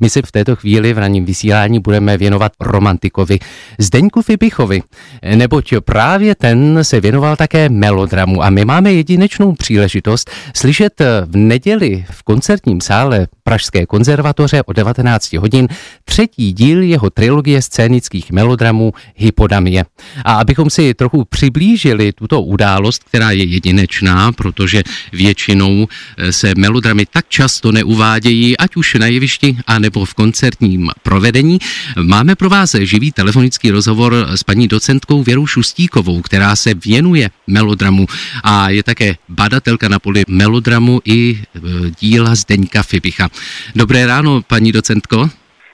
My se v této chvíli v ranním vysílání budeme věnovat romantikovi Zdeňku Fibichovi, neboť právě ten se věnoval také melodramu a my máme jedinečnou příležitost slyšet v neděli v koncertním sále Pražské konzervatoře o 19 hodin třetí díl jeho trilogie scénických melodramů Hypodamie. A abychom si trochu přiblížili tuto událost, která je jedinečná, protože většinou eh, se melodramy tak často neuvádějí, ať už na jevišti, anebo v koncertním provedení, máme pro vás živý telefonický rozhovor s paní docentkou Věrou Šustíkovou, která se věnuje melodramu a je také badatelka na poli melodramu i eh, díla Zdeňka Fibicha. Dobré ráno, paní docentko.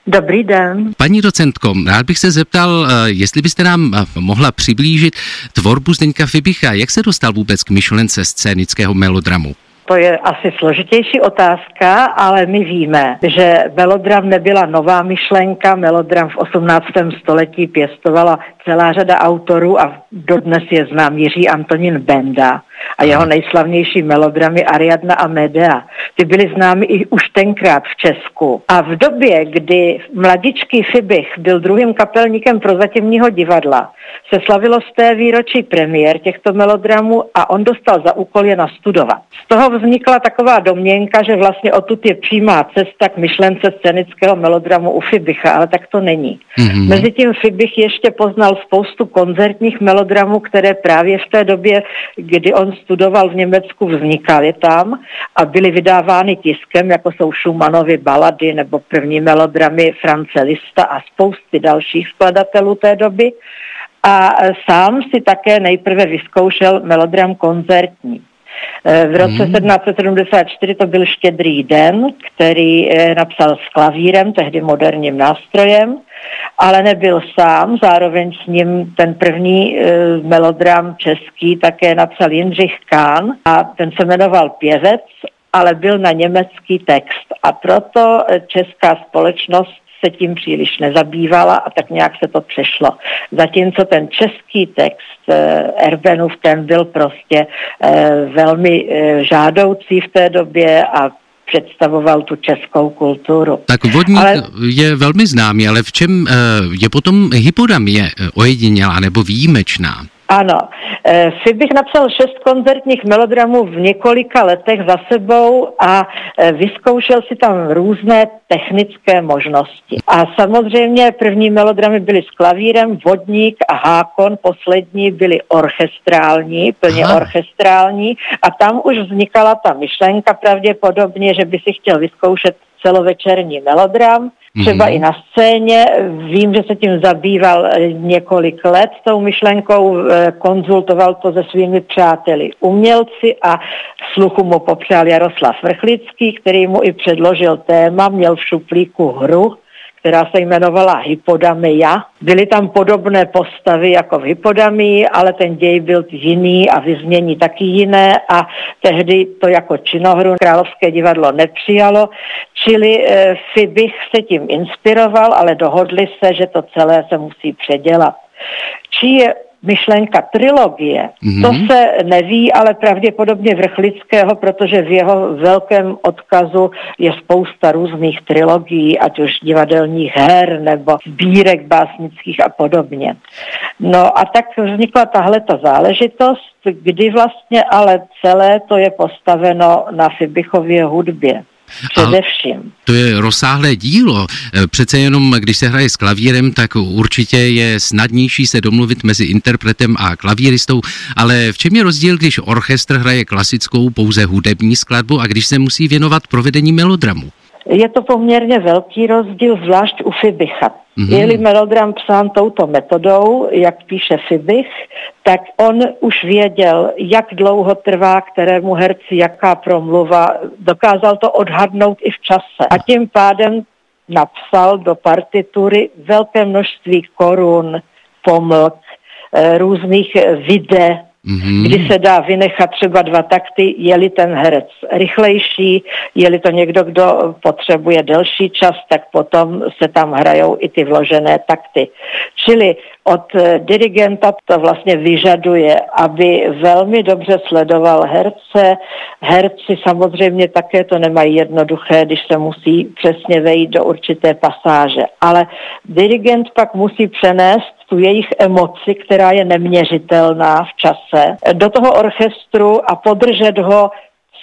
Dobrý den. Paní docentko, rád bych se zeptal, eh, jestli byste nám eh, mohla přiblížit tvorbu Zdeňka Fibicha. Jak se dostal vůbec k myšlence scénického melodramu? To je asi složitější otázka, ale my víme, že melodram nebyla nová myšlenka. Melodram v 18. století pěstovala celá řada autorů a dodnes je znám Jiří Antonín Benda a jeho nejslavnější melodramy Ariadna a Medea. Ty byly známy i už tenkrát v Česku. A v době, kdy mladičký Fibich byl druhým kapelníkem prozatímního divadla, se slavilo z té výročí premiér těchto melodramů a on dostal za úkol je nastudovat. Z toho vznikla taková domněnka, že vlastně odtud je přímá cesta k myšlence scénického melodramu u Fibicha, ale tak to není. Mm-hmm. Mezitím Fibich ještě poznal spoustu koncertních melodramů, které právě v té době, kdy on studoval v Německu, vznikaly tam a byly vydávány tiskem, jako jsou Schumannovy balady nebo první melodramy France Lista a spousty dalších skladatelů té doby. A sám si také nejprve vyzkoušel melodram koncertní. E, v roce hmm. 1774 to byl Štědrý den, který e, napsal s klavírem, tehdy moderním nástrojem, ale nebyl sám, zároveň s ním ten první e, melodram český také napsal Jindřich Kahn a ten se jmenoval Pěvec, ale byl na německý text a proto česká společnost se tím příliš nezabývala a tak nějak se to přešlo. Zatímco ten český text eh, Erbenův, ten byl prostě eh, velmi eh, žádoucí v té době a představoval tu českou kulturu. Tak vodník ale... je velmi známý, ale v čem je potom hypodamie ojedinělá nebo výjimečná? Ano. E, Fibich napsal šest koncertních melodramů v několika letech za sebou a e, vyzkoušel si tam různé technické možnosti. A samozřejmě první melodramy byly s klavírem, Vodník a Hákon, poslední byly orchestrální, plně Aha. orchestrální a tam už vznikala ta myšlenka pravděpodobně, že by si chtěl vyzkoušet celovečerní melodram, třeba mm-hmm. i na scéně. Vím, že se tím zabýval několik let tou myšlenkou, eh, konzultoval to se svými přáteli umělci a sluchu mu popřál Jaroslav Vrchlický, který mu i předložil téma, měl v šuplíku hru, která se jmenovala Hypodamia. Byly tam podobné postavy jako v Hypodamii, ale ten děj byl jiný a vyznění taky jiné a tehdy to jako činohru Královské divadlo nepřijalo, čili e, Fibich se tím inspiroval, ale dohodli se, že to celé se musí předělat. Čí je myšlenka trilogie. Mm-hmm. To se neví, ale pravděpodobně Vrchlického, protože v jeho velkém odkazu je spousta různých trilogií, ať už divadelních her nebo sbírek básnických a podobně. No a tak vznikla tahle ta záležitost, kdy vlastně ale celé to je postaveno na Fibichově hudbě. Především. To je rozsáhlé dílo. E, přece jenom, když se hraje s klavírem, tak určitě je snadnější se domluvit mezi interpretem a klavíristou, ale v čem je rozdíl, když orchestr hraje klasickou pouze hudební skladbu a když se musí věnovat provedení melodramu? Je to poměrně velký rozdíl, zvlášť u Fibicha. Mm-hmm. Je-li melodram psán touto metodou, jak píše Fibich, tak on už věděl, jak dlouho trvá kterému herci, jaká promluva, dokázal to odhadnout i v čase. A tím pádem napsal do partitury velké množství korun, pomlk, eh, různých vide, mm-hmm. kdy se dá vynechat třeba dva takty, je-li ten herec rychlejší, je-li to někdo, kdo potřebuje delší čas, tak potom se tam hrajou i ty vložené takty. Čili od eh, dirigenta to vlastně vyžaduje, aby velmi dobře sledoval herce. Herci samozřejmě také to nemají jednoduché, když se musí přesně vejít do určité pasáže, ale dirigent pak musí přenést tu jejich emoci, která je neměřitelná v čase, do toho orchestru a podržet ho,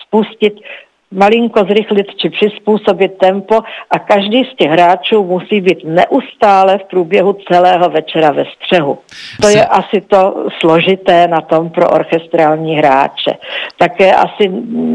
spustit malinko zrychlit či přizpůsobit tempo a každý z těch hráčů musí být neustále v průběhu celého večera ve střehu. To je asi to složité na tom pro orchestrální hráče. Také asi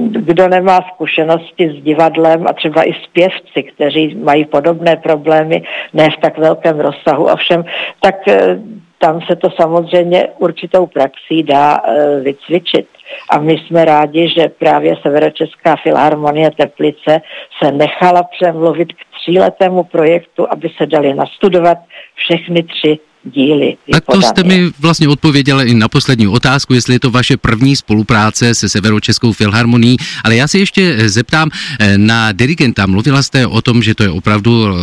kdo nemá zkušenosti s divadlem a třeba i zpěvci, kteří mají podobné problémy, ne v tak velkém rozsahu, ovšem, tak eh, tam se to samozřejmě určitou praxí dá e, vycvičit. A my jsme rádi, že právě Severočeská filharmonie Teplice se nechala přemluvit k tříletému projektu, aby se dali nastudovat všechny tři díly. Tak to jste mi vlastně odpověděla i na poslední otázku, jestli je to vaše první spolupráce se Severočeskou filharmonií, ale já se ještě zeptám eh, na dirigenta. Mluvila jste o tom, že to je opravdu eh,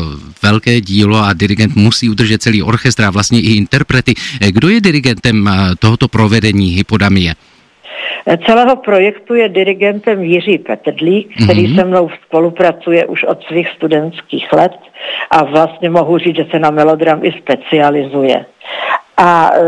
velké dílo a dirigent musí udržet celý orchestr a vlastně i interprety. Eh, kdo je dirigentem tohoto provedení hypodamie? Celého projektu je dirigentem Jiří Petrdlík, který mm-hmm. se mnou spolupracuje už od svých studentských let a vlastně mohu říct, že se na melodram i specializuje. A e,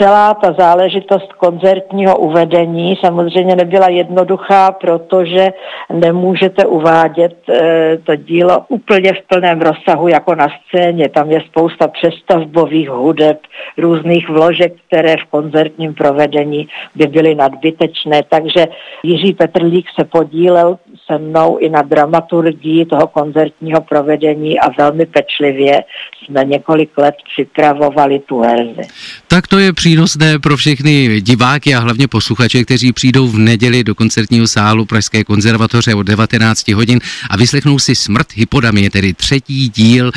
celá ta záležitost koncertního uvedení samozřejmě nebyla jednoduchá, protože nemůžete uvádět e, to dílo úplně v plném rozsahu jako na scéně. Tam je spousta přestavbových hudeb, různých vložek, které v koncertním provedení by byly nadbytečné. Takže Jiří Petrlík se podílel se mnou i na dramaturgii toho koncertního provedení a velmi pečlivě jsme několik let připravovali tu verzi. Tak to je přínosné pro všechny diváky a hlavně posluchače, kteří přijdou v neděli do koncertního sálu Pražské konzervatoře od 19 hodin a vyslechnou si Smrt hypodamie, tedy třetí díl e,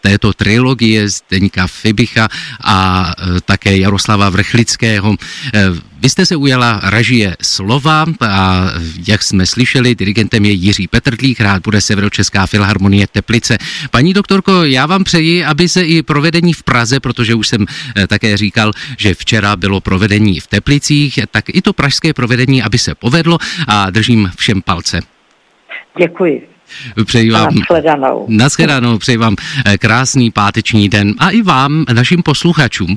této trilogie Zdeňka Fibicha a e, také Jaroslava Vrchlického. Vy jste se ujala režie slova a jak jsme slyšeli, dirigentem je Jiří Petrtlík, rád bude Severočeská filharmonie Teplice. Paní doktorko, já vám přeji, aby se i provedení v Praze, protože už jsem eh, také říkal, že včera bylo provedení v Teplicích, tak i to pražské provedení, aby se povedlo a držím všem palce. Děkuji. Přeji vám, nashledanou. Nashledanou, přeji vám eh, krásný páteční den a i vám, našim posluchačům.